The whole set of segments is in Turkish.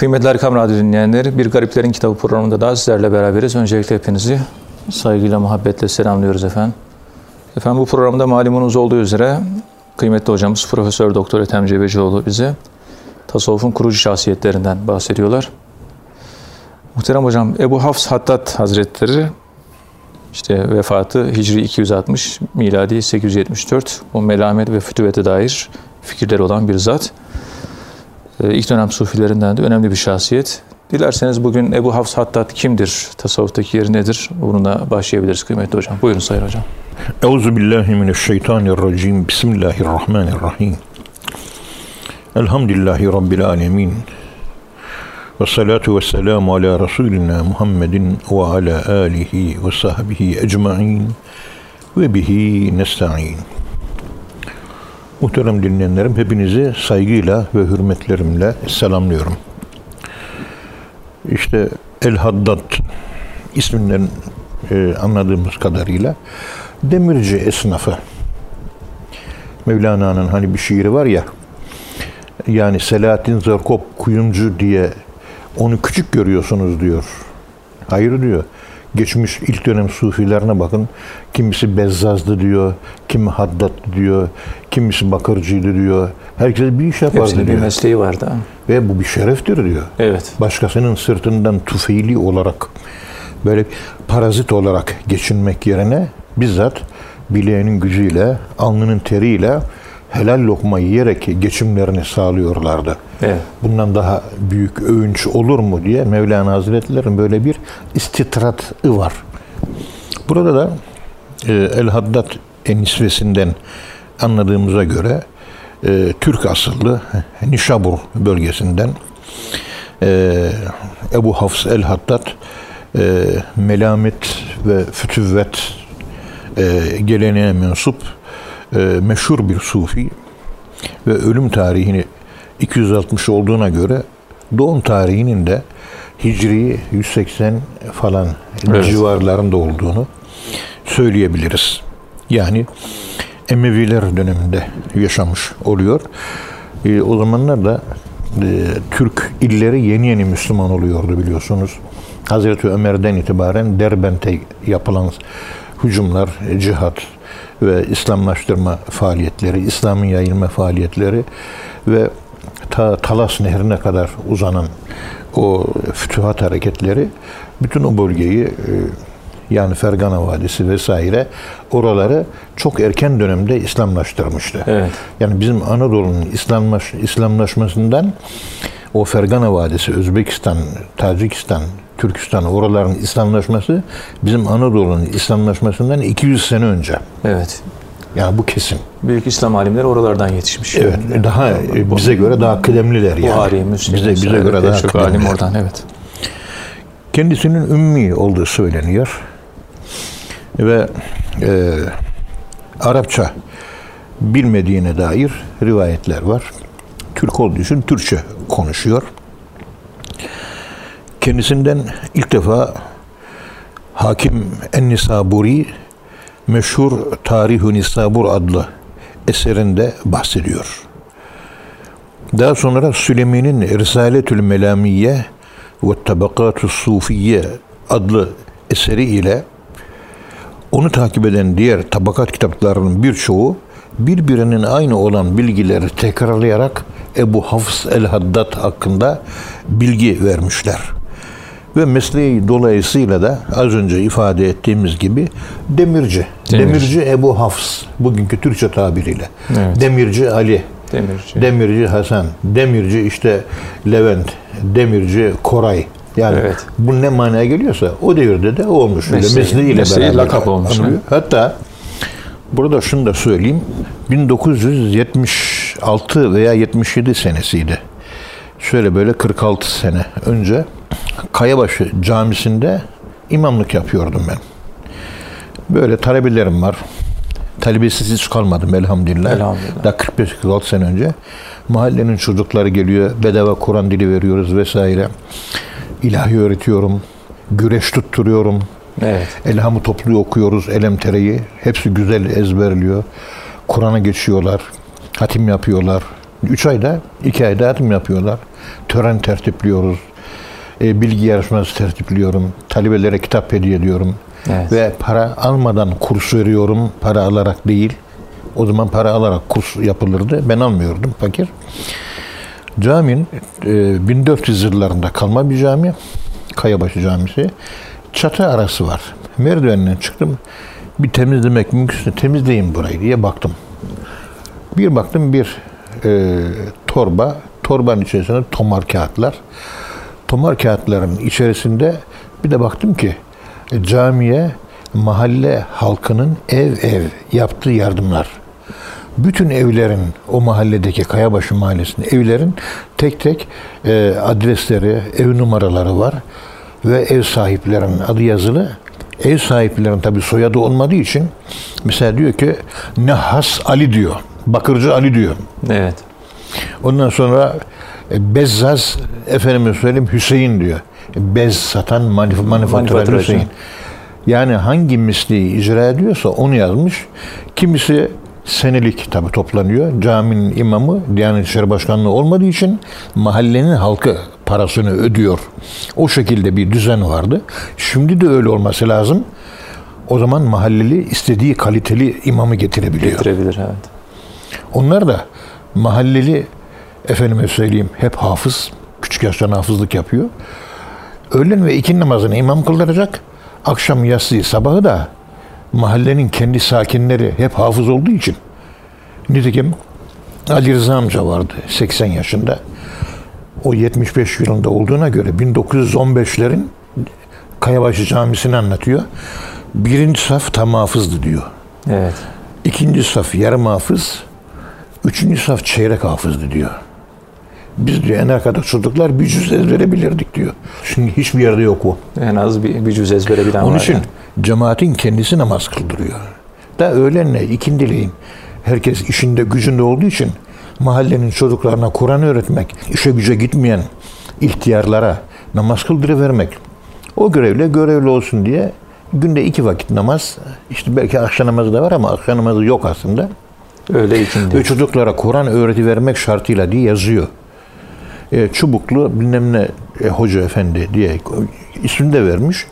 Kıymetli Erkam Radyo dinleyenleri, Bir Gariplerin Kitabı programında daha sizlerle beraberiz. Öncelikle hepinizi saygıyla, muhabbetle selamlıyoruz efendim. Efendim bu programda malumunuz olduğu üzere kıymetli hocamız Profesör Doktor Ethem Cebecioğlu bize tasavvufun kurucu şahsiyetlerinden bahsediyorlar. Muhterem hocam Ebu Hafs Hattat Hazretleri işte vefatı Hicri 260, miladi 874. O melamet ve fütüvete dair fikirleri olan bir zat. Ee, İlk dönem sufilerinden de önemli bir şahsiyet. Dilerseniz bugün Ebu Hafs Hattat kimdir? Tasavvuftaki yeri nedir? Bununla başlayabiliriz kıymetli hocam. Buyurun Sayın Hocam. Euzu billahi mineşşeytanirracim. Bismillahirrahmanirrahim. Elhamdülillahi rabbil alamin. Ve salatu ve selamu ala Resulina Muhammedin ve ala alihi ve sahbihi ecmain ve bihi nesta'in. Muhterem dinleyenlerim, hepinizi saygıyla ve hürmetlerimle selamlıyorum. İşte El Haddad isminden e, anladığımız kadarıyla demirci esnafı. Mevlana'nın hani bir şiiri var ya, yani Selahattin Zarkop kuyumcu diye onu küçük görüyorsunuz diyor. Hayır diyor. Geçmiş ilk dönem sufilerine bakın. Kimisi bezzazdı diyor, kimi haddattı diyor, kimisi bakırcıydı diyor. Herkes bir iş yapardı Hepsinin bir diyor. mesleği vardı. Ve bu bir şereftir diyor. Evet. Başkasının sırtından tufeyli olarak böyle parazit olarak geçinmek yerine bizzat bileğinin gücüyle, alnının teriyle helal lokma yiyerek geçimlerini sağlıyorlardı. Evet. Bundan daha büyük övünç olur mu diye Mevlana Hazretleri'nin böyle bir istitratı var. Burada da e, El Haddad enisvesinden anladığımıza göre e, Türk asıllı Nişabur bölgesinden e, Ebu Hafs El Haddad melamet ve fütüvvet geleneğe mensup e, meşhur bir sufi ve ölüm tarihini 260 olduğuna göre doğum tarihinin de Hicri 180 falan Evet. civarlarında olduğunu söyleyebiliriz. Yani Emeviler döneminde yaşamış oluyor. E, o zamanlar da e, Türk illeri yeni yeni Müslüman oluyordu biliyorsunuz. Hazreti Ömer'den itibaren Derbent'e yapılan hücumlar, cihat ve İslamlaştırma faaliyetleri, İslam'ın yayılma faaliyetleri ve ta Talas Nehri'ne kadar uzanan o fütühat hareketleri bütün o bölgeyi e, yani Fergana Vadisi vesaire oraları çok erken dönemde İslamlaştırmıştı. Evet. Yani bizim Anadolu'nun İslamlaş, İslamlaşmasından o Fergana Vadisi, Özbekistan, Tacikistan, Türkistan oraların İslamlaşması bizim Anadolu'nun İslamlaşmasından 200 sene önce. Evet. Yani bu kesin. Büyük İslam alimleri oralardan yetişmiş. Evet. Daha e, bize göre daha kıdemliler yani. Buhari, Müslim. bize bize göre daha çok alim kıdemliler. oradan evet. Kendisinin ümmi olduğu söyleniyor. Ve e, Arapça bilmediğine dair rivayetler var. Türk olduğu için Türkçe konuşuyor. Kendisinden ilk defa Hakim En-Nisaburi meşhur Tarih-ü Nisabur adlı eserinde bahsediyor. Daha sonra Süleyman'ın Risaletül Melamiye ve Tabakatü Sufiye adlı eseri ile onu takip eden diğer tabakat kitaplarının birçoğu birbirinin aynı olan bilgileri tekrarlayarak Ebu Hafs el-Haddad hakkında bilgi vermişler. Ve mesleği dolayısıyla da az önce ifade ettiğimiz gibi demirci. Demirci. Demirci, Ebu Hafs bugünkü Türkçe tabiriyle. Evet. Demirci Ali. Demirci. Demirci Hasan, Demirci işte Levent, Demirci Koray. Yani Evet. bu ne manaya geliyorsa o devirde de olmuş. Mesleği- mesleğiyle mesleği beraber lakap olmuş. Hatta burada şunu da söyleyeyim. 1976 veya 77 senesiydi. Şöyle böyle 46 sene önce Kayabaşı Camisi'nde imamlık yapıyordum ben. Böyle talebelerim var. Talebesiz hiç kalmadım elhamdülillah. Elhamdülillah. Daha 45-46 sene önce. Mahallenin çocukları geliyor. Bedava Kur'an dili veriyoruz vesaire. İlahi öğretiyorum. Güreş tutturuyorum. Evet. Elhamı toplu okuyoruz. Elemtere'yi. Hepsi güzel ezberliyor. Kur'an'a geçiyorlar. Hatim yapıyorlar. Üç ayda, iki ayda dağıtım yapıyorlar. Tören tertipliyoruz. E, bilgi yarışması tertipliyorum. Talebelere kitap hediye ediyorum. Evet. Ve para almadan kurs veriyorum. Para alarak değil. O zaman para alarak kurs yapılırdı. Ben almıyordum fakir. Caminin e, 1400 yıllarında kalma bir cami. Kayabaşı Camisi. Çatı arası var. Merdivenden çıktım. Bir temizlemek mümkünse temizleyin burayı diye baktım. Bir baktım bir e, torba. Torbanın içerisinde tomar kağıtlar. Tomar kağıtların içerisinde bir de baktım ki e, camiye mahalle halkının ev ev yaptığı yardımlar. Bütün evlerin o mahalledeki Kayabaşı mahallesinin evlerin tek tek e, adresleri, ev numaraları var ve ev sahiplerinin adı yazılı. Ev sahiplerinin tabi soyadı olmadığı için mesela diyor ki Nehas Ali diyor. Bakırcı Ali diyor. Evet. Ondan sonra e, Bezzaz efendime söyleyeyim Hüseyin diyor. Bez satan manif Manifaturacı. Hüseyin. Yani hangi misliği icra ediyorsa onu yazmış. Kimisi senelik tabi toplanıyor. Caminin imamı Diyanet İşleri Başkanlığı olmadığı için mahallenin halkı parasını ödüyor. O şekilde bir düzen vardı. Şimdi de öyle olması lazım. O zaman mahalleli istediği kaliteli imamı getirebiliyor. Getirebilir evet. Onlar da mahalleli efendime söyleyeyim hep hafız. Küçük yaştan hafızlık yapıyor. Öğlen ve ikindi namazını imam kıldıracak. Akşam yatsıyı sabahı da mahallenin kendi sakinleri hep hafız olduğu için. Nitekim Ali Rıza amca vardı 80 yaşında. O 75 yılında olduğuna göre 1915'lerin Kayabaşı Camisi'ni anlatıyor. Birinci saf tam hafızdı diyor. Evet. İkinci saf yarım hafız, üçüncü saf çeyrek hafızdı diyor. Biz diyor en arkada çocuklar bir cüz ezberebilirdik diyor. Şimdi hiçbir yerde yok o. En az bir, bir cüz ezbere bilen Onun var. için yani. cemaatin kendisi namaz kıldırıyor. Da öğlenle ikindileyin herkes işinde gücünde olduğu için mahallenin çocuklarına Kur'an öğretmek, işe güce gitmeyen ihtiyarlara namaz kıldırıvermek. O görevle görevli olsun diye günde iki vakit namaz, işte belki akşam namazı da var ama akşam namazı yok aslında. Öyle ikindi. Ve çocuklara Kur'an öğreti vermek şartıyla diye yazıyor. E, çubuklu bilmem ne e, hoca efendi diye ismini de vermiş.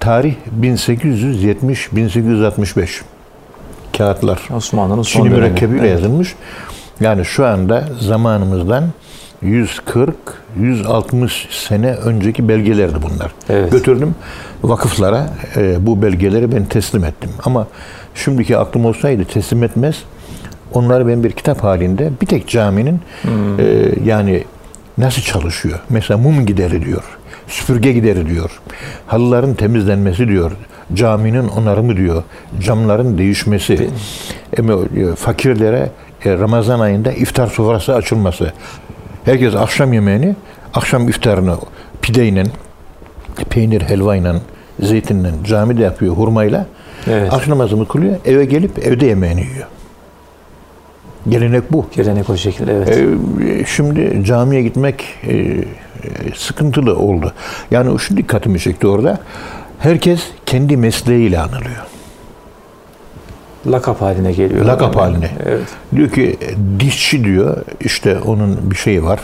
Tarih 1870-1865. Kağıtlar. Osmanlı'nın son dönemi. mürekkebiyle Evet. yazılmış. Yani şu anda zamanımızdan 140-160 sene önceki belgelerdi bunlar. Evet. Götürdüm vakıflara e, bu belgeleri ben teslim ettim. Ama şimdiki aklım olsaydı teslim etmez. Onları ben bir kitap halinde bir tek caminin Hmm. e, yani nasıl çalışıyor? Mesela mum gideri diyor. Süpürge gideri diyor. Halıların temizlenmesi diyor. Caminin onarımı diyor. Camların değişmesi. Eme- e, Fakirlere e, Ramazan ayında iftar sofrası açılması. Herkes akşam yemeğini, akşam iftarını pideyle, peynir helvayla, zeytinle camide yapıyor hurmayla. Evet. Akşam namazını kılıyor, eve gelip evde yemeğini yiyor. Gelenek bu. Gelenek o şekilde evet. Ee, şimdi camiye gitmek e, sıkıntılı oldu. Yani şu dikkatimi çekti orada. Herkes kendi mesleğiyle anılıyor. Lakap haline geliyor. Lakap Yani. haline. Evet. Diyor ki dişçi diyor işte onun bir şeyi var.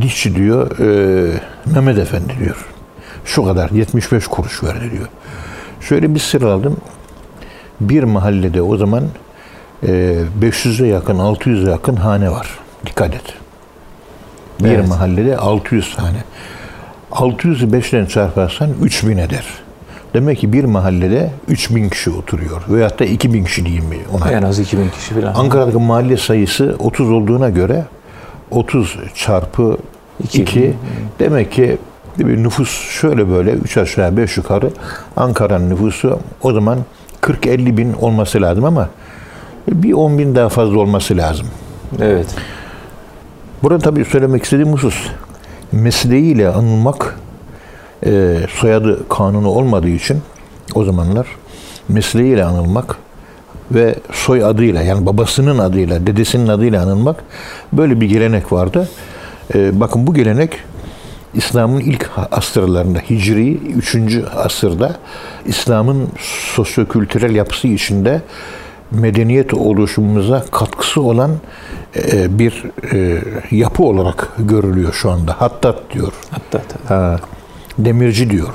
Dişçi diyor e, Mehmet Efendi diyor. Şu kadar 75 kuruş verdi diyor. Şöyle bir sır aldım. Bir mahallede o zaman 500'e yakın 600'e yakın hane var. Dikkat et. Bir Evet. mahallede 600 tane. 600'ü 5'ten çarparsan 3000 eder. Demek ki bir mahallede 3000 kişi oturuyor. Veyahut da 2000 kişi diyeyim ona. En az 2000 kişi falan. Ankara'daki mahalle sayısı 30 olduğuna göre 30 çarpı İki. 2 demek ki bir nüfus şöyle böyle 3 aşağı 5 yukarı Ankara'nın nüfusu o zaman 40-50 bin olması lazım ama bir 10 bin daha fazla olması lazım. Evet. Burada tabii söylemek istediğim husus mesleğiyle anılmak e, soyadı kanunu olmadığı için o zamanlar mesleğiyle anılmak ve soy adıyla yani babasının adıyla, dedesinin adıyla anılmak böyle bir gelenek vardı. E, bakın bu gelenek İslam'ın ilk asırlarında, Hicri 3. asırda İslam'ın sosyokültürel yapısı içinde medeniyet oluşumumuza katkısı olan e, bir e, yapı olarak görülüyor şu anda. Hattat diyor. Hatta tabii. Ha, demirci diyor.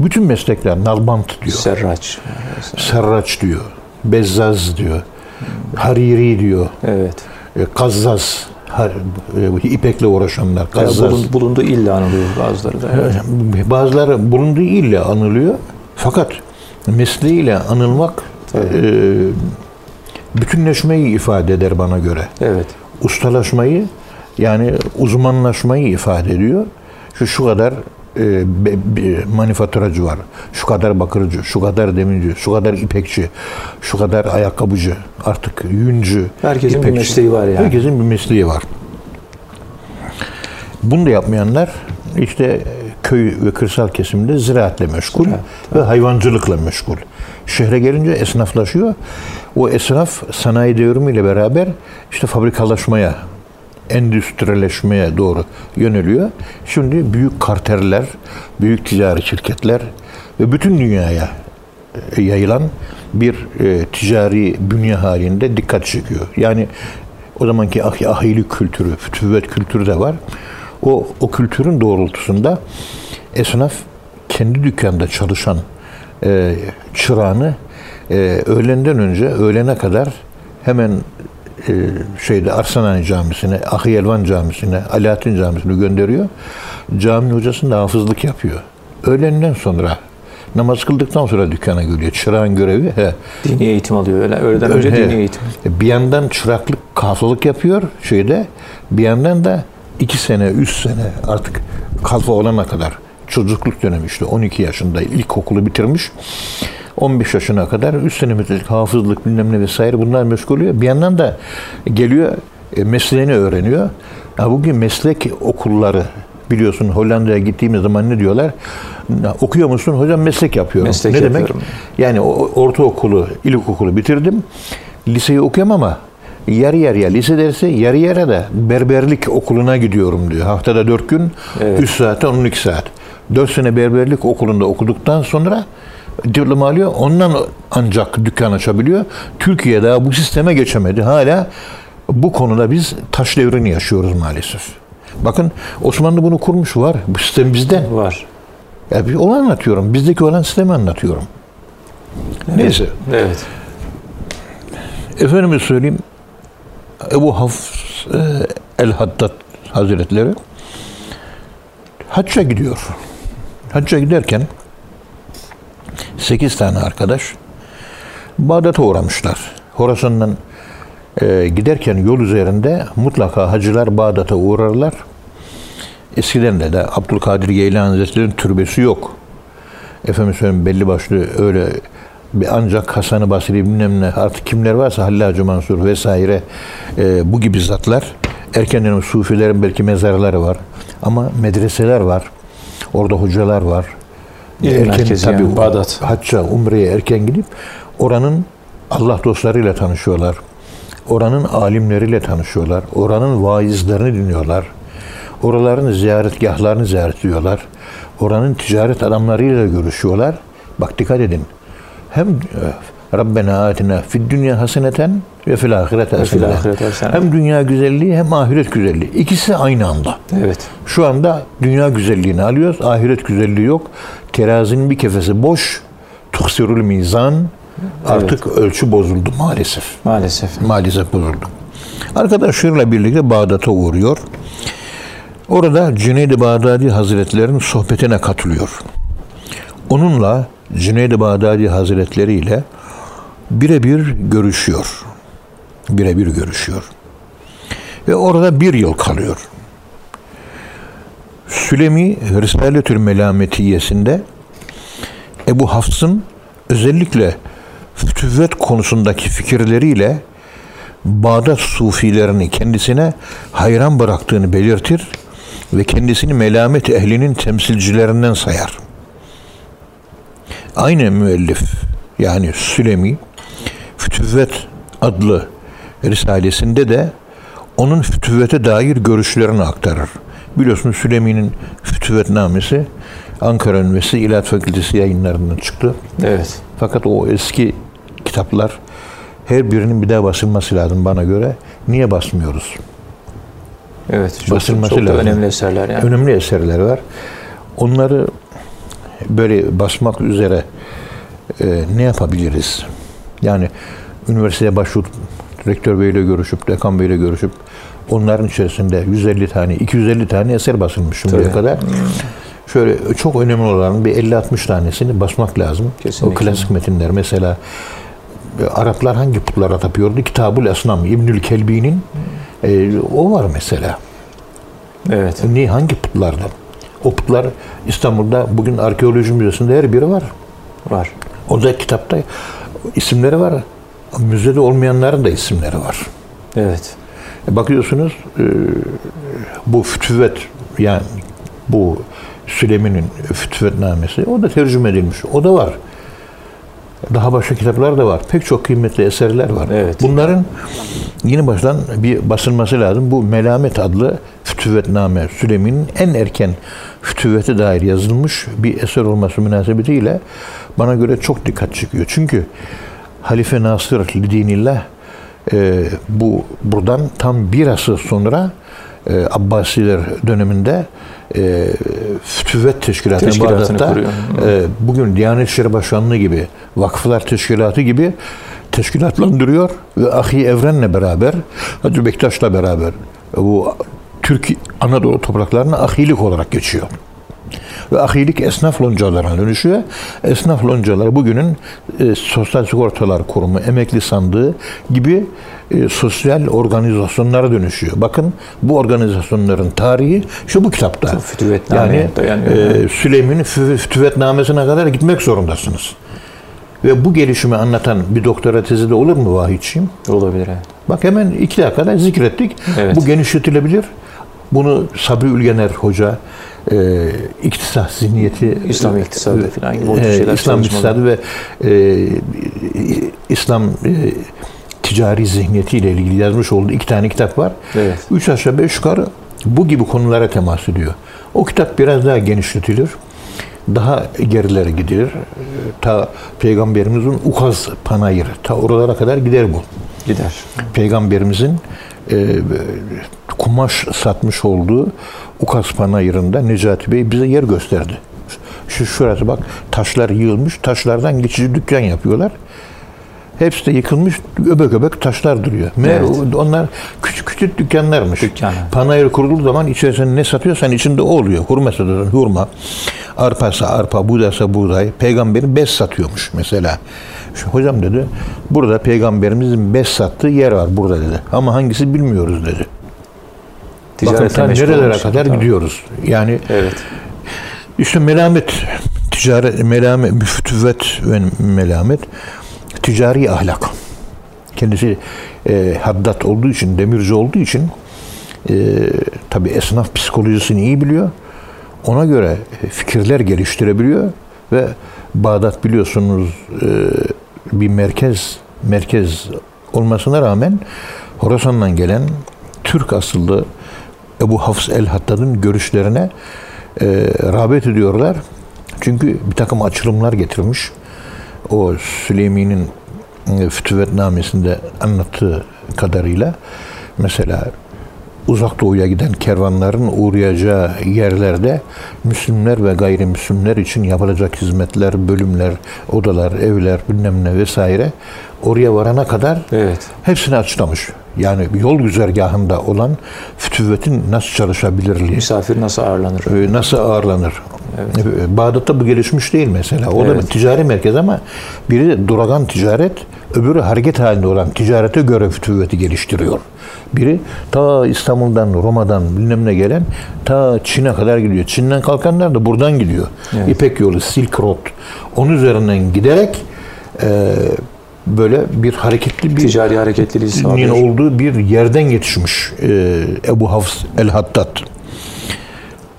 Bütün meslekler nalbant diyor. Serraç. Serraç diyor. Bezzaz diyor. Hariri diyor. Evet. E, Kazzaz. har- e, ipekle uğraşanlar. Kazzaz. bulun- bulunduğu illa anılıyor bazıları da. Evet. Bazıları bulunduğu ile anılıyor. Fakat mesleğiyle anılmak e, bütünleşmeyi ifade eder bana göre. evet. Ustalaşmayı yani uzmanlaşmayı ifade ediyor. Şu şu kadar e, be- be- manifaturacı var, şu kadar bakırcı, şu kadar demirci, şu kadar ipekçi, şu kadar ayakkabıcı, artık yüncü, Herkesin bir mesleği var yani. Herkesin bir mesleği var. Bunu da yapmayanlar işte köy ve kırsal kesimde ziraatle meşgul Ziraat, ve hayvancılıkla meşgul. Şehre gelince esnaflaşıyor. O esnaf sanayi devrimiyle beraber işte fabrikalaşmaya, endüstrileşmeye doğru yöneliyor. Şimdi büyük karteller, büyük ticari şirketler ve bütün dünyaya e, yayılan bir e, ticari bünye halinde dikkat çekiyor. Yani o zamanki ah ahili kültürü, fütüvvet kültürü de var. O, o kültürün doğrultusunda esnaf kendi dükkanda çalışan e, çırağını e, öğlenden önce öğlene kadar hemen e, şeyde Arsanani Camisi'ne, Ahi Elvan Camisi'ne, Alaaddin Camisi'ne gönderiyor. Cami hocasının da hafızlık yapıyor. Öğlenden sonra namaz kıldıktan sonra dükkana geliyor. Çırağın görevi he, Dini eğitim alıyor. Öyle, öğleden önce Öyle. dini eğitim. bir yandan çıraklık, kalfalık yapıyor şeyde. Bir yandan da iki sene, üç sene artık kalfa olana kadar çocukluk dönemi işte 12 yaşında ilkokulu bitirmiş. 15 yaşına kadar 3 sene metrelik hafızlık bilmem ne vesaire bunlar meşgul oluyor. Bir yandan da geliyor e, mesleğini öğreniyor. Ya bugün meslek okulları biliyorsun Hollanda'ya gittiğimiz zaman ne diyorlar? Okuyor musun? Hocam meslek yapıyorum. Meslek ne demek? yapıyorum. Yani o- ortaokulu, ilkokulu bitirdim. Liseyi okuyorum ama yarı yarıya lise dersi, yarı yarıya da berberlik okuluna gidiyorum diyor. Haftada dört gün, Evet. 3 saate 12 saat. 4 sene berberlik okulunda okuduktan sonra diploma alıyor. Ondan ancak dükkan açabiliyor. Türkiye daha bu sisteme geçemedi. Hala bu konuda biz taş devrini yaşıyoruz maalesef. Bakın Osmanlı bunu kurmuş var. Bu sistem bizde. Var. Ya bir onu anlatıyorum. Bizdeki olan sistemi anlatıyorum. Neyse. Evet. Efendime söyleyeyim Ebu Hafs e, el-Haddad Hazretleri hacca gidiyor. Hacca giderken 8 tane arkadaş Bağdat'a uğramışlar. Horasan'dan e, giderken yol üzerinde mutlaka hacılar Bağdat'a uğrarlar. Eskiden de, de Abdülkadir Geylani Hazretleri'nin türbesi yok. Efendim söyleyeyim belli başlı öyle ancak Hasan-ı Basri bilmem ne artık kimler varsa Hallacı Mansur vesaire e, bu gibi zatlar erken dönem sufilerin belki mezarları var ama medreseler var. Orada hocalar var. İlim merkezi yani, Bağdat. Hacca, Umre'ye erken gidip oranın Allah dostlarıyla tanışıyorlar. Oranın alimleriyle tanışıyorlar. Oranın vaizlerini dinliyorlar. Oraların ziyaretgahlarını ziyaret ediyorlar. Oranın ticaret adamlarıyla görüşüyorlar. Bak dikkat edin. Hem e, Rabbena atina fid dünya haseneten ve fil ahirete haseneten. Hem dünya güzelliği hem ahiret güzelliği. İkisi aynı anda. Evet. Şu anda dünya güzelliğini alıyoruz. Ahiret güzelliği yok. Terazinin bir kefesi boş. Tuksirul mizan. Artık ölçü bozuldu maalesef. Maalesef. Maalesef bozuldu. Arkadaşlarıyla birlikte Bağdat'a uğruyor. Orada Cüneyd-i Bağdadi Hazretleri'nin sohbetine katılıyor. Onunla Cüneyd-i Bağdadi Hazretleri ile birebir görüşüyor. Birebir görüşüyor. Ve orada bir yıl kalıyor. Sülemi Risaletül Melametiyesinde Ebu Hafs'ın özellikle fütüvvet konusundaki fikirleriyle Bağdat sufilerini kendisine hayran bıraktığını belirtir ve kendisini melamet ehlinin temsilcilerinden sayar. Aynı müellif yani Sülemi Fütüvvet adlı risalesinde de onun fütüvvete dair görüşlerini aktarır. Biliyorsunuz Sülemi'nin fütüvvetnamesi Ankara Üniversitesi İlahiyat Fakültesi yayınlarından çıktı. Evet. Fakat o eski kitaplar her birinin bir daha basılması lazım bana göre. Niye basmıyoruz? Evet. Çok, Basılması çok da lazım. önemli eserler yani. Önemli eserler var. Onları böyle basmak üzere e, ne yapabiliriz? Yani üniversiteye başvurup rektör beyle görüşüp, dekan beyle görüşüp onların içerisinde 150 tane, 250 tane eser basılmış şimdiye Tabii. kadar. Şöyle çok önemli olan bir 50-60 tanesini basmak lazım. Kesinlikle. O klasik metinler mesela e, Araplar hangi putlara tapıyordu? Kitabul Esnam, İbnül Kelbi'nin e, o var mesela. Evet. Ne hangi putlardan? O putlar İstanbul'da bugün arkeoloji müzesinde her biri var. Var. O da kitapta isimleri var. Müzede olmayanların da isimleri var. Evet. E, Bakıyorsunuz e, bu fütüvet yani bu Süleyman'ın fütüvetnamesi o da tercüme edilmiş. O da var. Daha başka kitaplar da var. Pek çok kıymetli eserler var. Evet. Bunların yeni baştan bir basılması lazım. Bu Melamet adlı fütüvetname Süleyman'ın en erken fütüvete dair yazılmış bir eser olması münasebetiyle bana göre çok dikkat çekiyor. Çünkü Halife Nasır Lidinillah e, bu buradan tam bir asır sonra e, Abbasiler döneminde e, Teşkilatı Teşkilatını Bağdat'ta e, bugün Diyanet İşleri Başkanlığı gibi vakıflar teşkilatı gibi teşkilatlandırıyor ve Ahi Evren'le beraber Hacı Bektaş'la beraber bu Türk Anadolu topraklarına ahilik olarak geçiyor. Ve ahilik esnaf loncalarına dönüşüyor. Esnaf loncaları bugünün e, Sosyal Sigortalar Kurumu, Emekli Sandığı gibi e, sosyal organizasyonlara dönüşüyor. Bakın bu organizasyonların tarihi şu bu kitapta. Yani e, Süleyman'ın Fü- Fütüvetnamesine kadar gitmek zorundasınız. Ve bu gelişimi anlatan bir doktora tezi de olur mu Vahitçiğim? Olabilir. Evet. Bak hemen iki dakikada zikrettik. Evet. Bu genişletilebilir. Bunu Sabri Ülgener Hoca e, iktisat zihniyeti İslam iktisadı falan gibi e, şeyler İslam iktisadı ve e, İslam e, ticari zihniyetiyle ilgili yazmış olduğu iki tane kitap var. Evet. Üç aşağı beş yukarı bu gibi konulara temas ediyor. O kitap biraz daha genişletilir. Daha gerilere gidilir. Ta Peygamberimizin ukaz panayırı. Ta oralara kadar gider bu. Gider. Peygamberimizin e, kumaş satmış olduğu Ukas Panayırı'nda Necati Bey bize yer gösterdi. Şu şurası bak taşlar yığılmış. Taşlardan geçici dükkan yapıyorlar. Hepsi de yıkılmış. Öbek öbek taşlar duruyor. Meğer Evet. onlar küçük küçük dükkanlarmış. Dükkan. Panayır kurulduğu zaman içerisinde ne satıyorsan içinde o oluyor. Hurma satıyorsan hurma. Arpasa arpa, buğdaysa buğday. Peygamberin bez satıyormuş mesela. Şu, hocam dedi, burada peygamberimizin bez sattığı yer var burada dedi. Ama hangisi bilmiyoruz dedi. Bakın ta meşgul nerelere kadar Tabii. gidiyoruz. Yani Evet. işte melamet, ticaret, melamet, müftüvvet ve melamet, ticari ahlak. Kendisi e, haddat olduğu için, demirci olduğu için e, tabi esnaf psikolojisini iyi biliyor. Ona göre fikirler geliştirebiliyor ve Bağdat biliyorsunuz e, bir merkez merkez olmasına rağmen Horasan'dan gelen Türk asıllı Ebu Hafs el-Haddad'ın görüşlerine e, rağbet ediyorlar. Çünkü bir takım açılımlar getirmiş. O Süleymi'nin e, Fütüvetnamesinde anlattığı kadarıyla mesela uzak doğuya giden kervanların uğrayacağı yerlerde Müslümanlar ve gayrimüslimler için yapılacak hizmetler, bölümler, odalar, evler, bilmem ne vesaire oraya varana kadar Evet. hepsini açıklamış. Yani yol güzergahında olan fütüvvetin nasıl çalışabilirliği, Misafir nasıl ağırlanır? e, nasıl ağırlanır. E, Bağdat'ta bu gelişmiş değil mesela. O da Evet. bir ticari merkez ama biri de duragan ticaret, öbürü hareket halinde olan ticarete göre fütüvveti geliştiriyor. Biri ta İstanbul'dan, Roma'dan bilmem ne gelen ta Çin'e kadar gidiyor. Çin'den kalkanlar da buradan gidiyor. Evet. İpek yolu, Silk Road. Onun üzerinden giderek e, böyle bir hareketli bir Ticari hareketliliği olduğu bir yerden yetişmiş e, Ebu Hafs el-Haddad.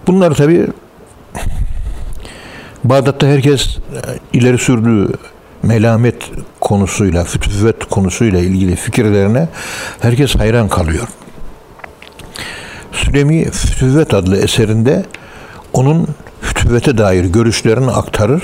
Bunlar tabi Bağdat'ta herkes e, ileri sürdüğü melamet konusuyla, fütüvvet konusuyla ilgili fikirlerine herkes hayran kalıyor. Süleymi Fütüvvet adlı eserinde onun fütüvvete dair görüşlerini aktarır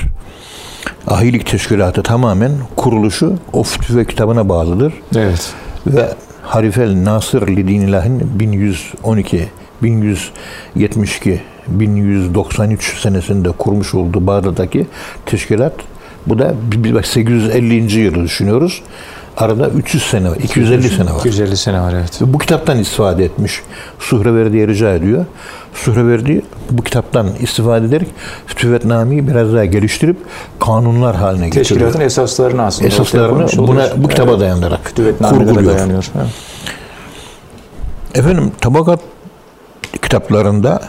Ahilik Teşkilatı tamamen kuruluşu o fütüve kitabına bağlıdır. Evet. Ve Harifel Nasır Lidinilah'ın 1112, 1172, 1193 senesinde kurmuş olduğu Bağdat'taki teşkilat bu da 850. yılı düşünüyoruz. Arada 300 sene var, 250 sene var. 250 sene var evet. Ve bu kitaptan istifade etmiş. Suhreverdi'ye rica ediyor. Suhreverdi bu kitaptan istifade ederek Fütüvetname'yi biraz daha geliştirip kanunlar haline getiriyor. Teşkilatın esaslarını aslında Esaslarını buna bu kitaba Evet. dayanarak Fütüvetnamelere kurguluyor. dayanıyor. Evet. Efendim tabakat kitaplarında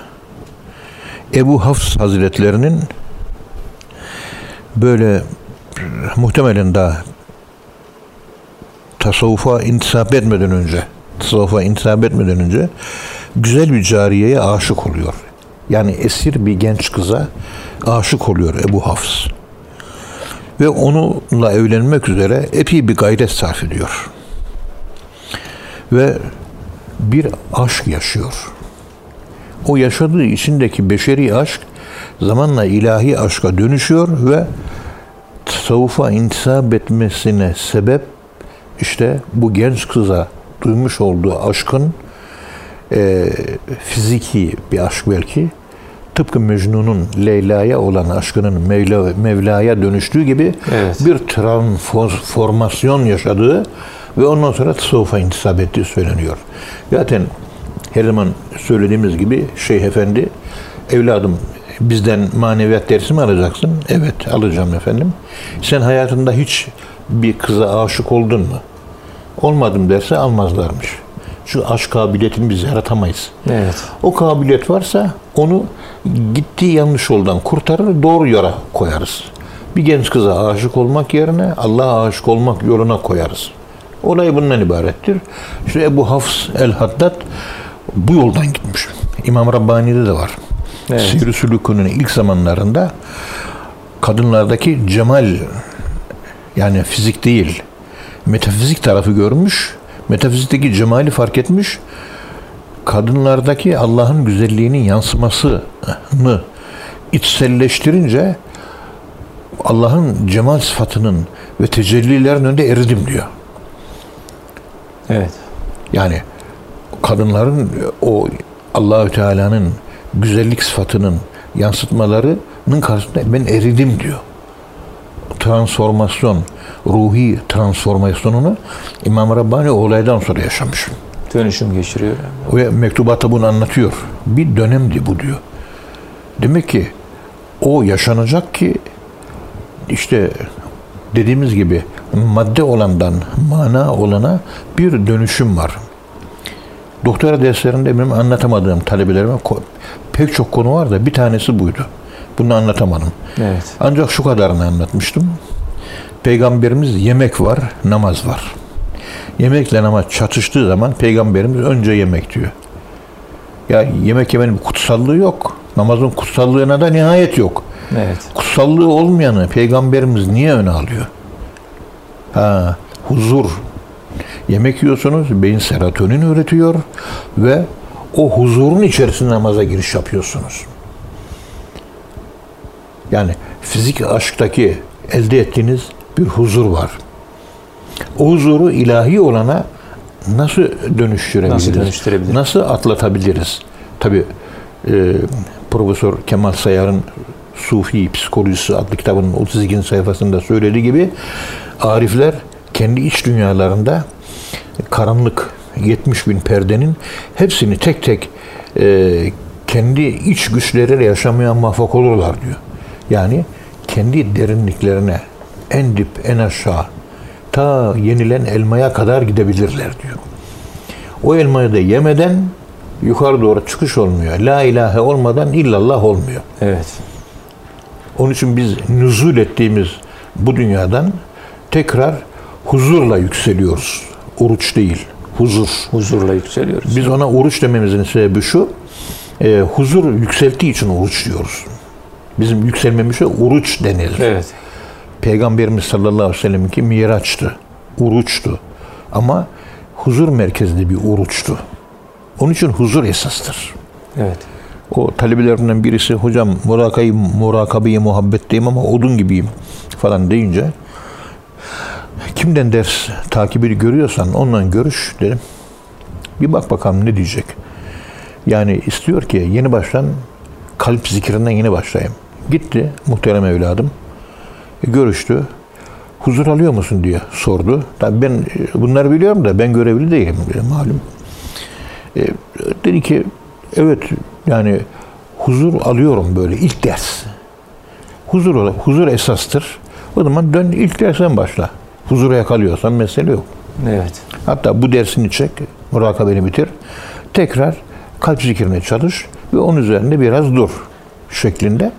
Ebu Hafs Hazretlerinin böyle e, muhtemelen daha tasavvufa intisap etmeden önce tasavvufa intisap etmeden önce güzel bir cariyeye aşık oluyor. Yani esir bir genç kıza aşık oluyor Ebu Hafs. Ve onunla evlenmek üzere epey bir gayret sarf ediyor. Ve bir aşk yaşıyor. O yaşadığı içindeki beşeri aşk zamanla ilahi aşka dönüşüyor ve tasavvufa intisap etmesine sebep işte bu genç kıza duymuş olduğu aşkın e, fiziki bir aşk belki tıpkı Mecnun'un Leyla'ya olan aşkının Mevla, Mevla'ya dönüştüğü gibi Evet. bir transformasyon yaşadığı ve ondan sonra tasavvufa intisap ettiği söyleniyor. Zaten her zaman söylediğimiz gibi Şeyh Efendi evladım bizden maneviyat dersi mi alacaksın? Evet alacağım efendim. Sen hayatında hiç bir kıza aşık oldun mu? Olmadım derse almazlarmış. Şu aşk kabiliyetini biz yaratamayız. Evet. O kabiliyet varsa onu gittiği yanlış yoldan kurtarır, doğru yola koyarız. Bir genç kıza aşık olmak yerine Allah'a aşık olmak yoluna koyarız. Olay bundan ibarettir. İşte Ebu Hafs el-Haddad bu yoldan gitmiş. İmam Rabbani'de de var. Evet. Sülükü'nün ilk zamanlarında kadınlardaki cemal yani fizik değil metafizik tarafı görmüş. Metafizikteki cemali fark etmiş. Kadınlardaki Allah'ın güzelliğinin yansımasını içselleştirince Allah'ın cemal sıfatının ve tecellilerin önünde eridim diyor. Evet. Yani kadınların o Allahü Teala'nın güzellik sıfatının yansıtmalarının karşısında ben eridim diyor. Transformasyon, ruhi transformasyonunu İmam Rabbani olaydan sonra yaşamış. Dönüşüm geçiriyor. Ve mektubatta bunu anlatıyor. Bir dönemdi bu diyor. Demek ki o yaşanacak ki işte dediğimiz gibi madde olandan mana olana bir dönüşüm var. Doktora derslerinde benim anlatamadığım talebelerime pek çok konu var da bir tanesi buydu. Bunu anlatamadım. Evet. Ancak şu kadarını anlatmıştım. Peygamberimiz yemek var, namaz var. Yemekle namaz çatıştığı zaman peygamberimiz önce yemek diyor. Ya yemek yemenin kutsallığı yok. Namazın kutsallığına da nihayet yok. Evet. Kutsallığı olmayanı peygamberimiz niye öne alıyor? Ha, huzur. Yemek yiyorsunuz, beyin serotonin üretiyor ve o huzurun içerisinde namaza giriş yapıyorsunuz. Yani fizik aşktaki elde ettiğiniz bir huzur var. O huzuru ilahi olana nasıl dönüştürebiliriz? Nasıl dönüştürebiliriz? Nasıl atlatabiliriz? Tabi e, Profesör Kemal Sayar'ın Sufi Psikolojisi adlı kitabının 32. sayfasında söylediği gibi arifler kendi iç dünyalarında karanlık 70 bin perdenin hepsini tek tek e, kendi iç güçleriyle yaşamaya muvaffak olurlar diyor. Yani kendi derinliklerine en dip en aşağı ta yenilen elmaya kadar gidebilirler diyor. O elmayı da yemeden yukarı doğru çıkış olmuyor. La ilahe olmadan illallah olmuyor. Evet. Onun için biz nüzul ettiğimiz bu dünyadan tekrar huzurla yükseliyoruz. Oruç değil, huzur. Huzurla yükseliyoruz. Biz ona oruç dememizin sebebi şu, e, huzur yükselttiği için oruç diyoruz. Bizim yükselmemize oruç denilir. Evet. Peygamberimiz sallallahu aleyhi ve sellem'inki miraçtı, oruçtu. Ama huzur merkezli bir oruçtu. Onun için huzur esastır. Evet. O talebelerinden birisi hocam murakayı, murakabeyi muhabbetteyim ama odun gibiyim falan deyince kimden ders takibi görüyorsan ondan görüş dedim. Bir bak bakalım ne diyecek. Yani istiyor ki yeni baştan kalp zikrinden yeni başlayayım. Gitti muhterem evladım. E, görüştü. Huzur alıyor musun diye sordu. Tabii ben e, bunları biliyorum da ben görevli değilim e, malum. E, dedi ki evet yani huzur alıyorum böyle ilk ders. Huzur huzur esastır. O zaman dön ilk dersten başla. Huzura yakalıyorsan mesele yok. Evet. Hatta bu dersini çek, murakabeni bitir. Tekrar kalp zikrine çalış ve onun üzerinde biraz dur şeklinde.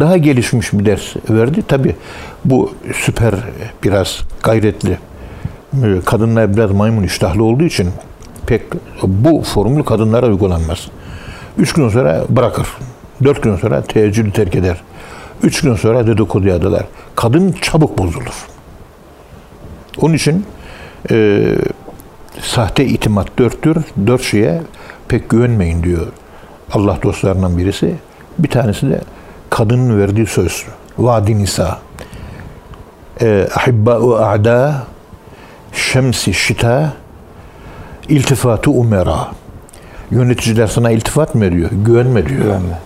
Daha gelişmiş bir ders verdi. Tabi bu süper biraz gayretli. Kadınlar biraz maymun iştahlı olduğu için pek bu formül kadınlara uygulanmaz. Üç gün sonra bırakır. Dört gün sonra teheccüdü terk eder. Üç gün sonra dedikodu adalar. Kadın çabuk bozulur. Onun için e, sahte itimat dörttür. Dört şeye pek güvenmeyin diyor Allah dostlarından birisi. Bir tanesi de kadının verdiği söz. Vadi nisa. E, Ahibba'u a'da şemsi şita iltifatu umera. Yöneticiler sana iltifat mı ediyor? Güvenme diyor. Güvenme.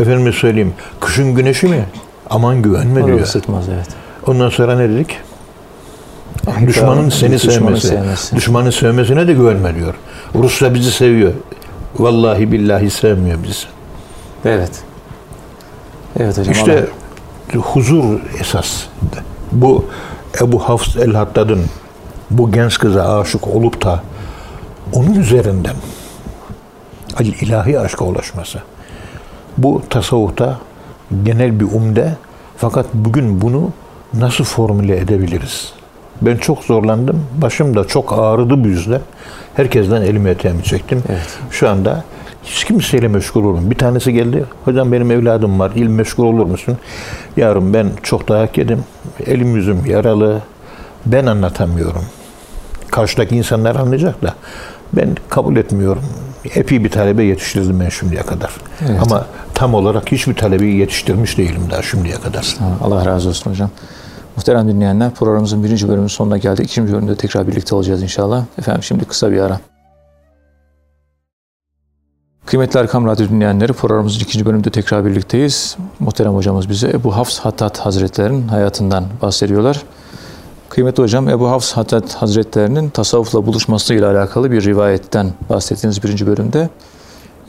Efendime söyleyeyim, kışın güneşi mi? Aman güvenme O da diyor. ısıtmaz evet. Ondan sonra ne dedik? Düşmanın seni Düşmanın sevmesi. sevmesi. Düşmanın sevmesine de güvenme diyor. Rusya bizi seviyor. Vallahi billahi sevmiyor bizi. Evet. Evet hocam. İşte huzur esas. Bu Ebu Hafs el-Haddad'ın bu genç kıza aşık olup da onun üzerinden ilahi aşka ulaşması. Bu tasavvufta genel bir umde fakat bugün bunu nasıl formüle edebiliriz? Ben çok zorlandım. Başım da çok ağrıdı bu yüzden. Herkesten elimi eteğimi çektim. Evet. Şu anda hiç kimseyle meşgul olmam. Bir tanesi geldi. Hocam benim evladım var. İl meşgul olur musun? Yavrum ben çok dayak yedim. Elim yüzüm yaralı. Ben anlatamıyorum. Karşıdaki insanlar anlayacak da ben kabul etmiyorum. Epey bir talebe yetiştirdim ben şimdiye kadar. Evet. Ama tam olarak hiçbir talebeyi yetiştirmiş değilim daha şimdiye kadar. Allah razı olsun hocam. Muhterem dinleyenler programımızın birinci bölümünün sonuna geldik. İkinci bölümde tekrar birlikte olacağız inşallah. Efendim şimdi kısa bir ara. Kıymetli Erkam Radyo dinleyenleri programımızın ikinci bölümünde tekrar birlikteyiz. Muhterem hocamız bize Ebu Hafs Hattat Hazretleri'nin hayatından bahsediyorlar. Kıymetli hocam Ebu Hafs Hattat Hazretleri'nin tasavvufla buluşmasıyla alakalı bir rivayetten bahsettiğiniz birinci bölümde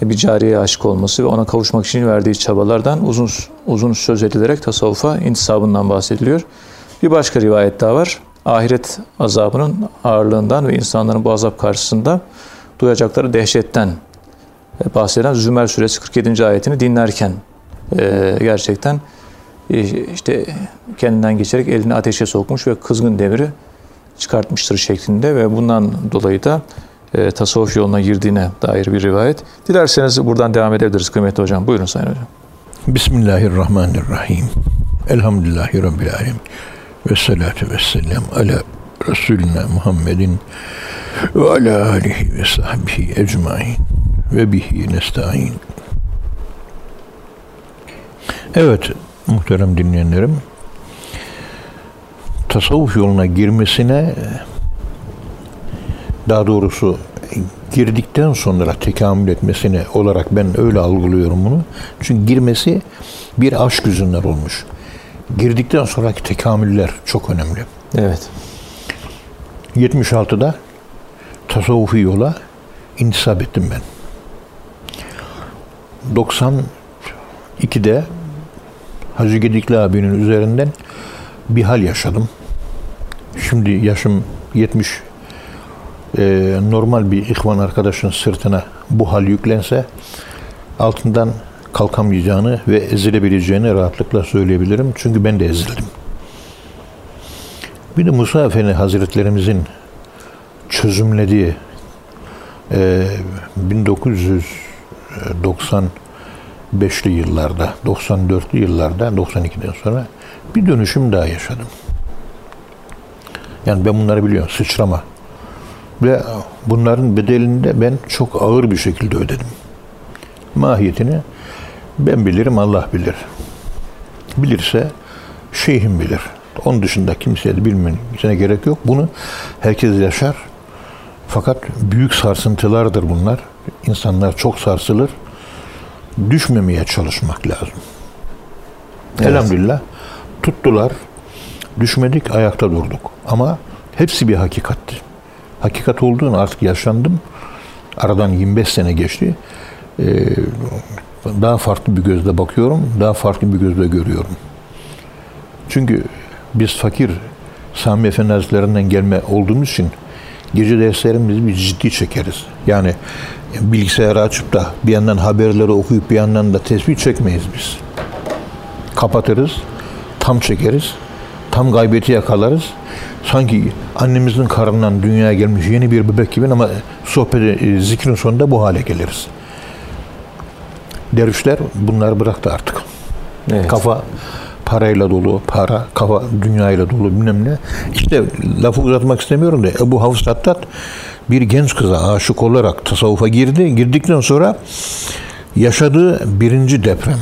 bir cariyeye aşık olması ve ona kavuşmak için verdiği çabalardan uzun uzun söz edilerek tasavvufa intisabından bahsediliyor. Bir başka rivayet daha var. Ahiret azabının ağırlığından ve insanların bu azap karşısında duyacakları dehşetten bahseden Zümer suresi 47. ayetini dinlerken e, gerçekten e, işte kendinden geçerek elini ateşe sokmuş ve kızgın demiri çıkartmıştır şeklinde ve bundan dolayı da e, tasavvuf yoluna girdiğine dair bir rivayet. Dilerseniz buradan devam edebiliriz kıymetli hocam. Buyurun Sayın Hocam. Bismillahirrahmanirrahim. Elhamdülillahi Rabbil Alemin. Ve salatu ve selam ala Resulina Muhammedin ve ala alihi ve sahbihi ecmain ve bihi nesta'in. Evet muhterem dinleyenlerim tasavvuf yoluna girmesine daha doğrusu girdikten sonra tekamül etmesine olarak ben öyle algılıyorum bunu. Çünkü girmesi bir aşk yüzünden olmuş. Girdikten sonraki tekamüller çok önemli. Evet. 76'da tasavvufi yola intisap ettim ben. 92'de Hacı Gedikli abinin üzerinden bir hal yaşadım. Şimdi yaşım 70 ee, normal bir ihvan arkadaşın sırtına bu hal yüklense altından kalkamayacağını ve ezilebileceğini rahatlıkla söyleyebilirim. Çünkü ben de ezildim. Bir de Musa Efendi Hazretlerimizin çözümlediği e, 1995'li yıllarda, 94'lü yıllarda, 92'den sonra bir dönüşüm daha yaşadım. Yani ben bunları biliyorum. Sıçrama. Ve bunların bedelini de ben çok ağır bir şekilde ödedim. Mahiyetini ben bilirim, Allah bilir. Bilirse şeyhim bilir. Onun dışında kimseye de bilmesine gerek yok. Bunu herkes yaşar. Fakat büyük sarsıntılardır bunlar. İnsanlar çok sarsılır. Düşmemeye çalışmak lazım. Evet. Elhamdülillah tuttular. Düşmedik, ayakta durduk. Ama hepsi bir hakikatti. Hakikat olduğunu artık yaşandım. Aradan 25 sene geçti. Ee, daha farklı bir gözle bakıyorum, daha farklı bir gözle görüyorum. Çünkü biz fakir Sami Efendi Hazretlerinden gelme olduğumuz için gece derslerimizi bir ciddi çekeriz. Yani bilgisayarı açıp da bir yandan haberleri okuyup bir yandan da tesbih çekmeyiz biz. Kapatırız, tam çekeriz, tam gaybeti yakalarız. Sanki annemizin karnından dünyaya gelmiş yeni bir bebek gibi ama sohbeti, e, zikrin sonunda bu hale geliriz. Dervişler bunları bıraktı artık. Evet. Kafa parayla dolu, para, kafa dünyayla dolu bilmem ne. İşte lafı uzatmak istemiyorum da Ebu Hafız Hattat bir genç kıza aşık olarak tasavvufa girdi. Girdikten sonra yaşadığı birinci deprem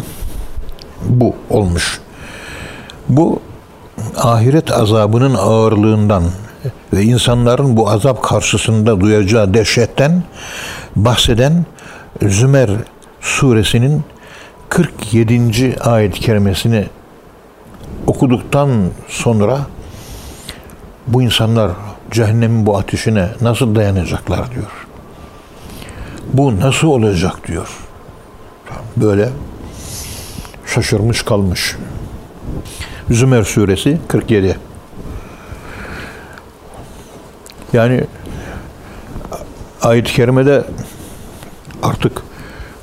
bu olmuş. Bu ahiret azabının ağırlığından ve insanların bu azap karşısında duyacağı dehşetten bahseden Zümer suresinin 47. ayet-i kerimesini okuduktan sonra bu insanlar cehennemin bu ateşine nasıl dayanacaklar diyor. Bu nasıl olacak diyor. Böyle şaşırmış kalmış. Zümer suresi 47. Yani ayet-i kerimede artık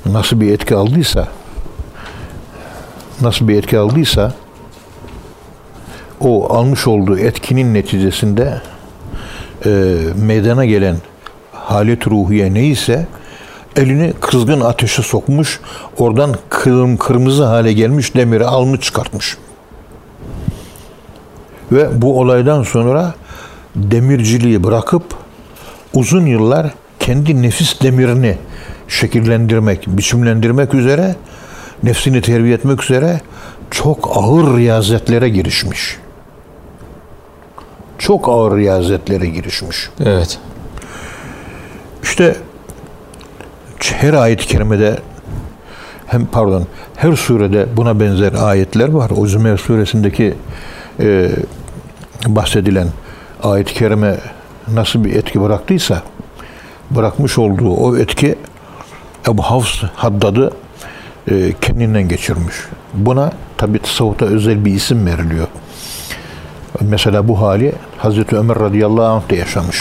nasıl bir etki aldıysa nasıl bir etki aldıysa o almış olduğu etkinin neticesinde e, meydana gelen halet ruhiye neyse elini kızgın ateşe sokmuş, oradan kırm, kırmızı hale gelmiş demiri almış çıkartmış. Ve bu olaydan sonra demirciliği bırakıp uzun yıllar kendi nefis demirini şekillendirmek, biçimlendirmek üzere, nefsini terbiye etmek üzere çok ağır riyazetlere girişmiş. Çok ağır riyazetlere girişmiş. Evet. İşte her ayet-i kerimede hem pardon her surede buna benzer ayetler var. O Zümer suresindeki e, bahsedilen ayet-i kerime nasıl bir etki bıraktıysa bırakmış olduğu o etki Ebu Havs Haddad'ı e, kendinden geçirmiş. Buna tabi tasavvufta özel bir isim veriliyor. Mesela bu hali Hazreti Ömer radıyallahu anh de yaşamış.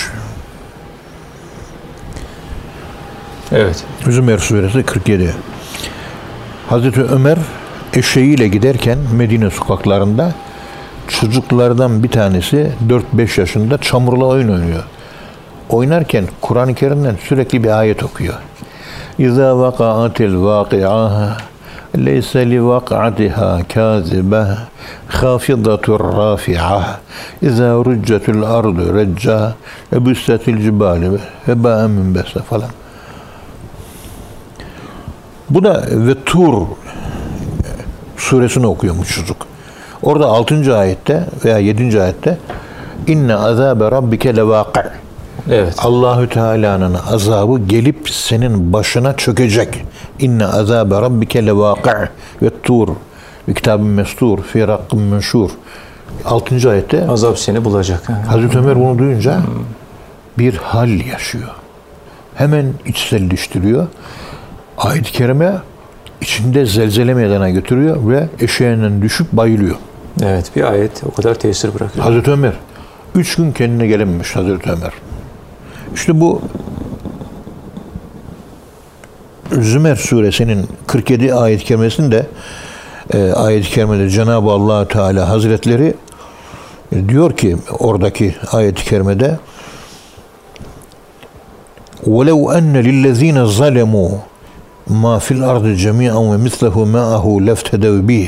Evet. Zümer suresi 47. Hazreti Ömer eşeğiyle giderken Medine sokaklarında çocuklardan bir tanesi 4-5 yaşında çamurla oyun oynuyor. Oynarken Kur'an-ı Kerim'den sürekli bir ayet okuyor. İza vakaatil vaki'a vak'atiha kazibe hafidatur rafi'a İza ruccetul ardu recca ve büstetil cibali ve ba'en minbese falan. Bu da ve Tur suresini okuyormuş çocuk. Orada 6. ayette veya 7. ayette inne azabe rabbike levâki' Evet. Allahü Teala'nın azabı gelip senin başına çökecek. İnne azabe rabbike levâki' ve tur ve kitabın mestur fi rakkın menşur. 6. ayette Azap seni bulacak. Hazreti Ömer bunu duyunca bir hal yaşıyor. Hemen içselleştiriyor. Ayet-i Kerime içinde zelzele meydana götürüyor ve eşeğinden düşüp bayılıyor. Evet. Bir ayet o kadar tesir bırakıyor. Hazreti Ömer. Üç gün kendine gelememiş Hazreti Ömer. İşte bu Zümer suresinin 47 ayet-i kerimesinde e, ayet-i kerimede Cenab-ı allah Teala Hazretleri e, diyor ki oradaki ayet-i kerimede وَلَوْ أَنَّ لِلَّذ۪ينَ ظَلَمُوا مَا فِي الْأَرْضِ جَمِيعًا وَمِثْلَهُ مَعَهُ لَفْتَدَوْ بِهِ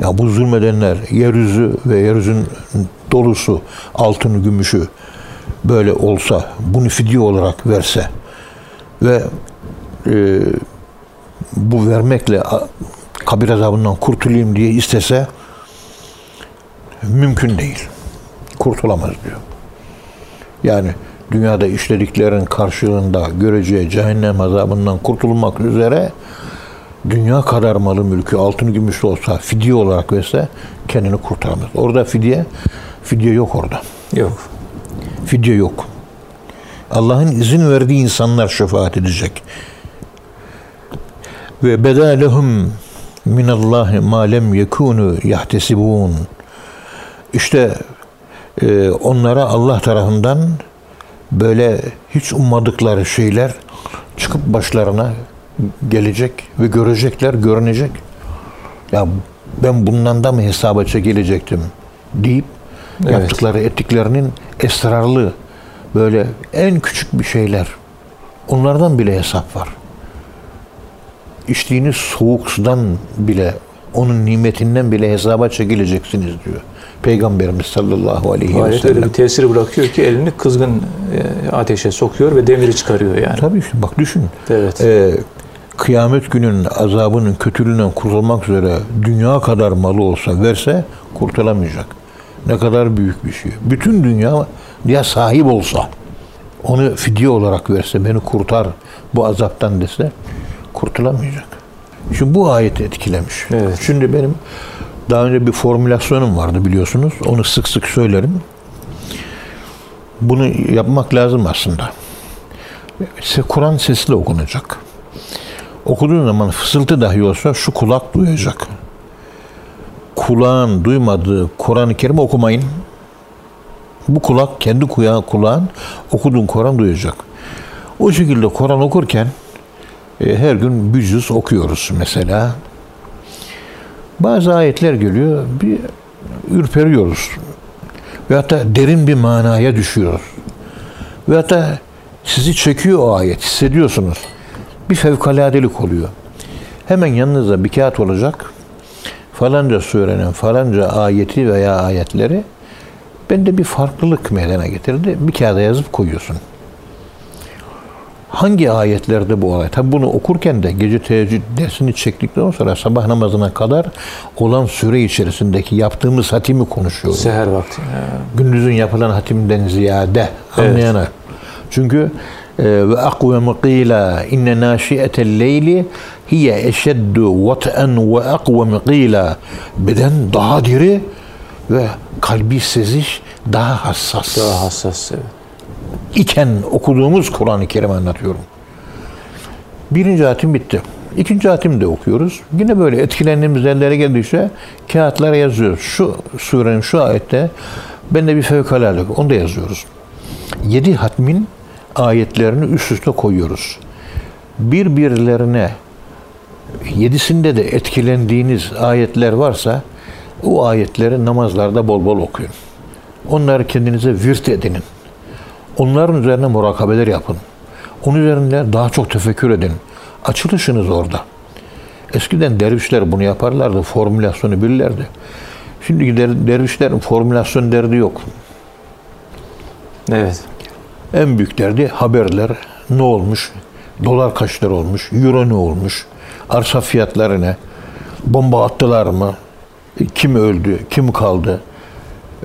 Ya bu zulmedenler yeryüzü ve yeryüzün dolusu altını, gümüşü böyle olsa, bunu fidye olarak verse ve e, bu vermekle kabir azabından kurtulayım diye istese mümkün değil. Kurtulamaz diyor. Yani dünyada işlediklerin karşılığında göreceği cehennem azabından kurtulmak üzere dünya kadar malı mülkü altın gümüşlü olsa fidye olarak verse kendini kurtaramaz. Orada fidye fidye yok orada. Yok. Fidye yok. Allah'ın izin verdiği insanlar şefaat edecek. Ve beda lehum minallahi ma lem yekunu yahtesibun. İşte e, onlara Allah tarafından böyle hiç ummadıkları şeyler çıkıp başlarına gelecek ve görecekler, görünecek. Ya ben bundan da mı hesaba çekilecektim deyip Evet. yaptıkları ettiklerinin esrarlı böyle en küçük bir şeyler onlardan bile hesap var. İçtiğiniz soğuk sudan bile onun nimetinden bile hesaba çekileceksiniz diyor. Peygamberimiz sallallahu aleyhi ve Ayet öyle sellem. bir tesir bırakıyor ki elini kızgın e, ateşe sokuyor ve demiri çıkarıyor yani. Tabii işte bak düşün. Evet. Ee, kıyamet günün azabının kötülüğünden kurtulmak üzere dünya kadar malı olsa verse kurtulamayacak. Ne kadar büyük bir şey. Bütün dünya ya sahip olsa onu fidye olarak verse beni kurtar bu azaptan dese kurtulamayacak. Şimdi bu ayeti etkilemiş. Evet. Şimdi benim daha önce bir formülasyonum vardı biliyorsunuz. Onu sık sık söylerim. Bunu yapmak lazım aslında. Kur'an sesli okunacak. Okuduğun zaman fısıltı dahi olsa şu kulak duyacak. Kulağın duymadığı Kur'an-ı Kerim okumayın. Bu kulak kendi kulağı, kulağın okuduğun Kur'an duyacak. O şekilde Kur'an okurken e, her gün bir cüz okuyoruz mesela. Bazı ayetler geliyor, bir ürperiyoruz. Ve hatta derin bir manaya düşüyoruz. Ve hatta sizi çekiyor o ayet, hissediyorsunuz. Bir fevkaladelik oluyor. Hemen yanınızda bir kağıt olacak. Falanca surenin falanca ayeti veya ayetleri bende bir farklılık meydana getirdi. Bir kağıda yazıp koyuyorsun. Hangi ayetlerde bu olay? Tabi bunu okurken de gece teheccüd dersini çektikten sonra sabah namazına kadar olan süre içerisindeki yaptığımız hatimi konuşuyoruz Seher vakti. Gündüzün yapılan hatimden ziyade Evet. anlayana. Çünkü akvemu qila inne naşiyetel leyli hiye eşeddu vat'en ve akvemu qila beden daha diri ve kalbi seziş daha hassas Daha hassas. Evet. iken okuduğumuz Kur'an-ı Kerim anlatıyorum. Birinci hatim bitti. İkinci hatim de okuyoruz. Yine böyle etkilendiğimiz yerlere geldikçe kağıtlara yazıyoruz. Şu surenin şu ayette bende bir fevkalade onu da yazıyoruz. Yedi hatmin ayetlerini üst üste koyuyoruz. Birbirlerine yedisinde de etkilendiğiniz ayetler varsa o ayetleri namazlarda bol bol okuyun. Onları kendinize virt edinin. Onların üzerine murakabeler yapın. Onun üzerinde daha çok tefekkür edin. Açılışınız orada. Eskiden dervişler bunu yaparlardı, formülasyonu bilirlerdi. Şimdiki der, dervişlerin formülasyon derdi yok. Evet. En büyük derdi haberler ne olmuş, dolar kaç lira olmuş, euro ne olmuş, arsa fiyatları ne, bomba attılar mı, kim öldü, kim kaldı,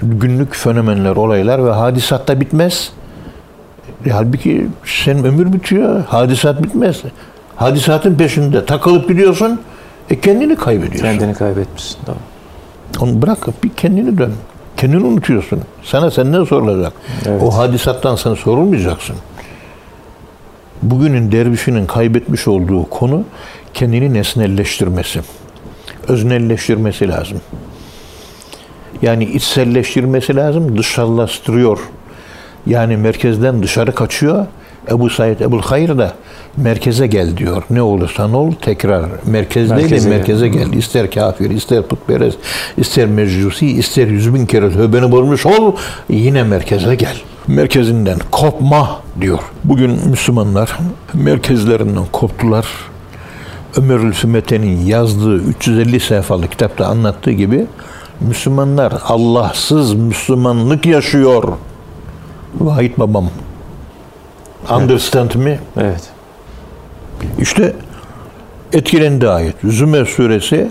günlük fenomenler, olaylar ve hadisat da bitmez. E, halbuki senin ömür bitiyor, hadisat bitmez. Hadisatın peşinde takılıp gidiyorsun, e kendini kaybediyorsun. Kendini kaybetmişsin. Doğru. Onu bırak bir kendini dön. Kendini unutuyorsun. Sana senden sorulacak. Evet. O hadisattan sana sorulmayacaksın. Bugünün dervişinin kaybetmiş olduğu konu kendini nesnelleştirmesi. Öznelleştirmesi lazım. Yani içselleştirmesi lazım, dışarılaştırıyor. Yani merkezden dışarı kaçıyor. Ebu Said Ebul Hayr da merkeze gel diyor. Ne olursan ol tekrar merkez değil de Merkeze gel. merkeze. İster kafir, ister putperest, ister meczusi, ister yüz bin kere tövbeni bulmuş ol yine merkeze gel. Merkezinden kopma diyor. Bugün Müslümanlar merkezlerinden koptular. Ömer Ülfümete'nin yazdığı 350 sayfalık kitapta anlattığı gibi Müslümanlar Allahsız Müslümanlık yaşıyor. Vahit babam. Understand mi? Evet. İşte etkilendi ayet. Zümer suresi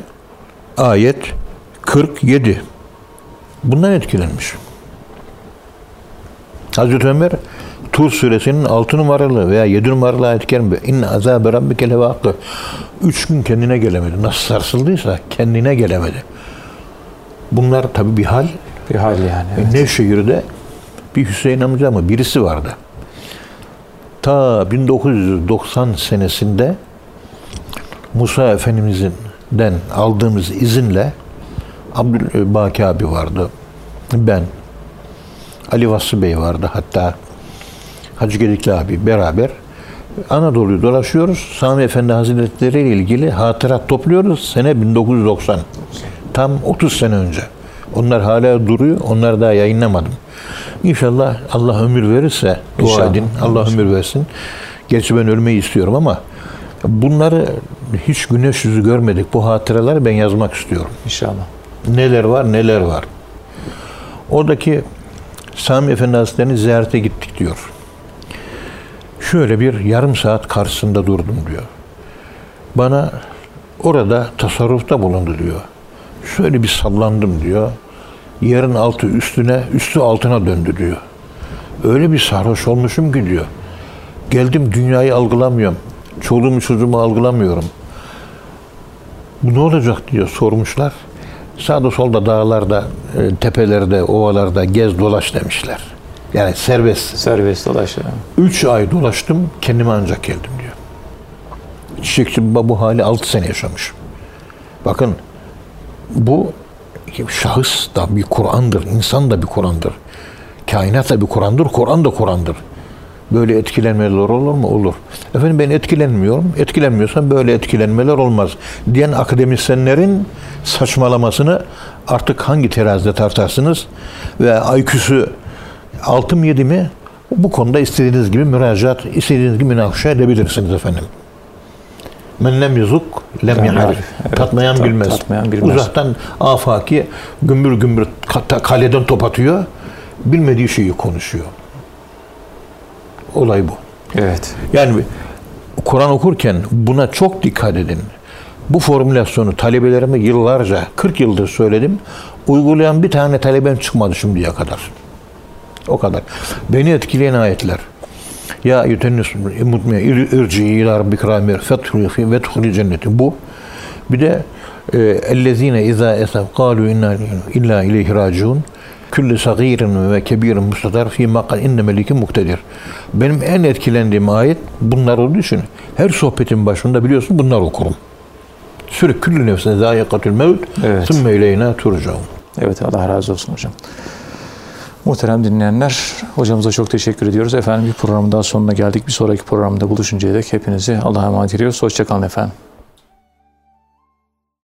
ayet 47. Bundan etkilenmiş. Hazreti Ömer Tur suresinin 6 numaralı veya 7 numaralı ayet kerime inne azabe rabbike levakkı. Üç gün kendine gelemedi. Nasıl sarsıldıysa kendine gelemedi. Bunlar tabi bir hal. Bir hal yani. evet. Nevşehir'de bir Hüseyin amca mı birisi vardı. Ta 1990 senesinde Musa Efendimiz'den aldığımız izinle Abdülbaki abi vardı. Ben, Ali Vasfı Bey vardı hatta Hacı Gedikli abi beraber Anadolu'yu dolaşıyoruz. Sami Efendi Hazretleri ile ilgili hatırat topluyoruz. Sene 1990. Tam 30 sene önce. Onlar hala duruyor. Onları daha yayınlamadım. İnşallah Allah ömür verirse dua İnşallah. edin. Allah ömür versin. Gerçi ben ölmeyi istiyorum ama bunları hiç güneş yüzü görmedik. Bu hatıraları ben yazmak istiyorum. İnşallah. Neler var neler var. Oradaki Sami Efendi Hazretleri'ni ziyarete gittik diyor. Şöyle bir yarım saat karşısında durdum diyor. Bana orada tasarrufta bulundu diyor. Şöyle bir sallandım diyor. Yerin altı üstüne, üstü altına döndü diyor. Öyle bir sarhoş olmuşum ki diyor. Geldim dünyayı algılamıyorum. Çoluğumu çocuğumu algılamıyorum. Bu ne olacak diyor sormuşlar. Sağda solda dağlarda, e, tepelerde, ovalarda gez dolaş demişler. Yani serbest. Serbest dolaş. Üç ay dolaştım, kendime ancak geldim diyor. Çiçekçi baba bu hali altı sene yaşamış. Bakın bu şahıs da bir Kur'an'dır, insan da bir Kur'an'dır. Kainat da bir Kur'an'dır, Kur'an da Kur'an'dır. Böyle etkilenmeler olur mu? Olur. Efendim ben etkilenmiyorum. Etkilenmiyorsam böyle etkilenmeler olmaz. Diyen akademisyenlerin saçmalamasını artık hangi terazide tartarsınız? Ve IQ'su 6 mı 7 mi? Bu konuda istediğiniz gibi müracaat, istediğiniz gibi münakaşa edebilirsiniz efendim. Men lem yuzuk lem yarif. Evet, Tatmayan tat- bilmez. tatmayan bilmez. Uzaktan afaki gümbür gümbür ka- kaleden top atıyor. Bilmediği şeyi konuşuyor. Olay bu. Evet. Yani Kur'an okurken buna çok dikkat edin. Bu formülasyonu talebelerime yıllarca, 40 yıldır söyledim. Uygulayan bir tane talebem çıkmadı şimdiye kadar. O kadar. Beni etkileyen ayetler. Ya yütennis mutmiye irci ila rabbik ramir fethulü ve tuhli cenneti. Bu. Bir de e, ellezine izâ esef kâlu inna illa ileyhi raciun külle sagirin ve kebirin mustadar fi makal inne meliki muktedir. Benim en etkilendiğim ayet bunlar olduğu için her sohbetin başında biliyorsun bunlar okurum. Sürekli küllü nefsine zâyekatül mevt Evet. sümme ileyna turcaun. Evet Allah razı olsun hocam. Muhterem dinleyenler, hocamıza çok teşekkür ediyoruz. Efendim bir programın daha sonuna geldik. Bir sonraki programda buluşuncaya dek hepinizi Allah'a emanet ediyoruz. Hoşçakalın efendim.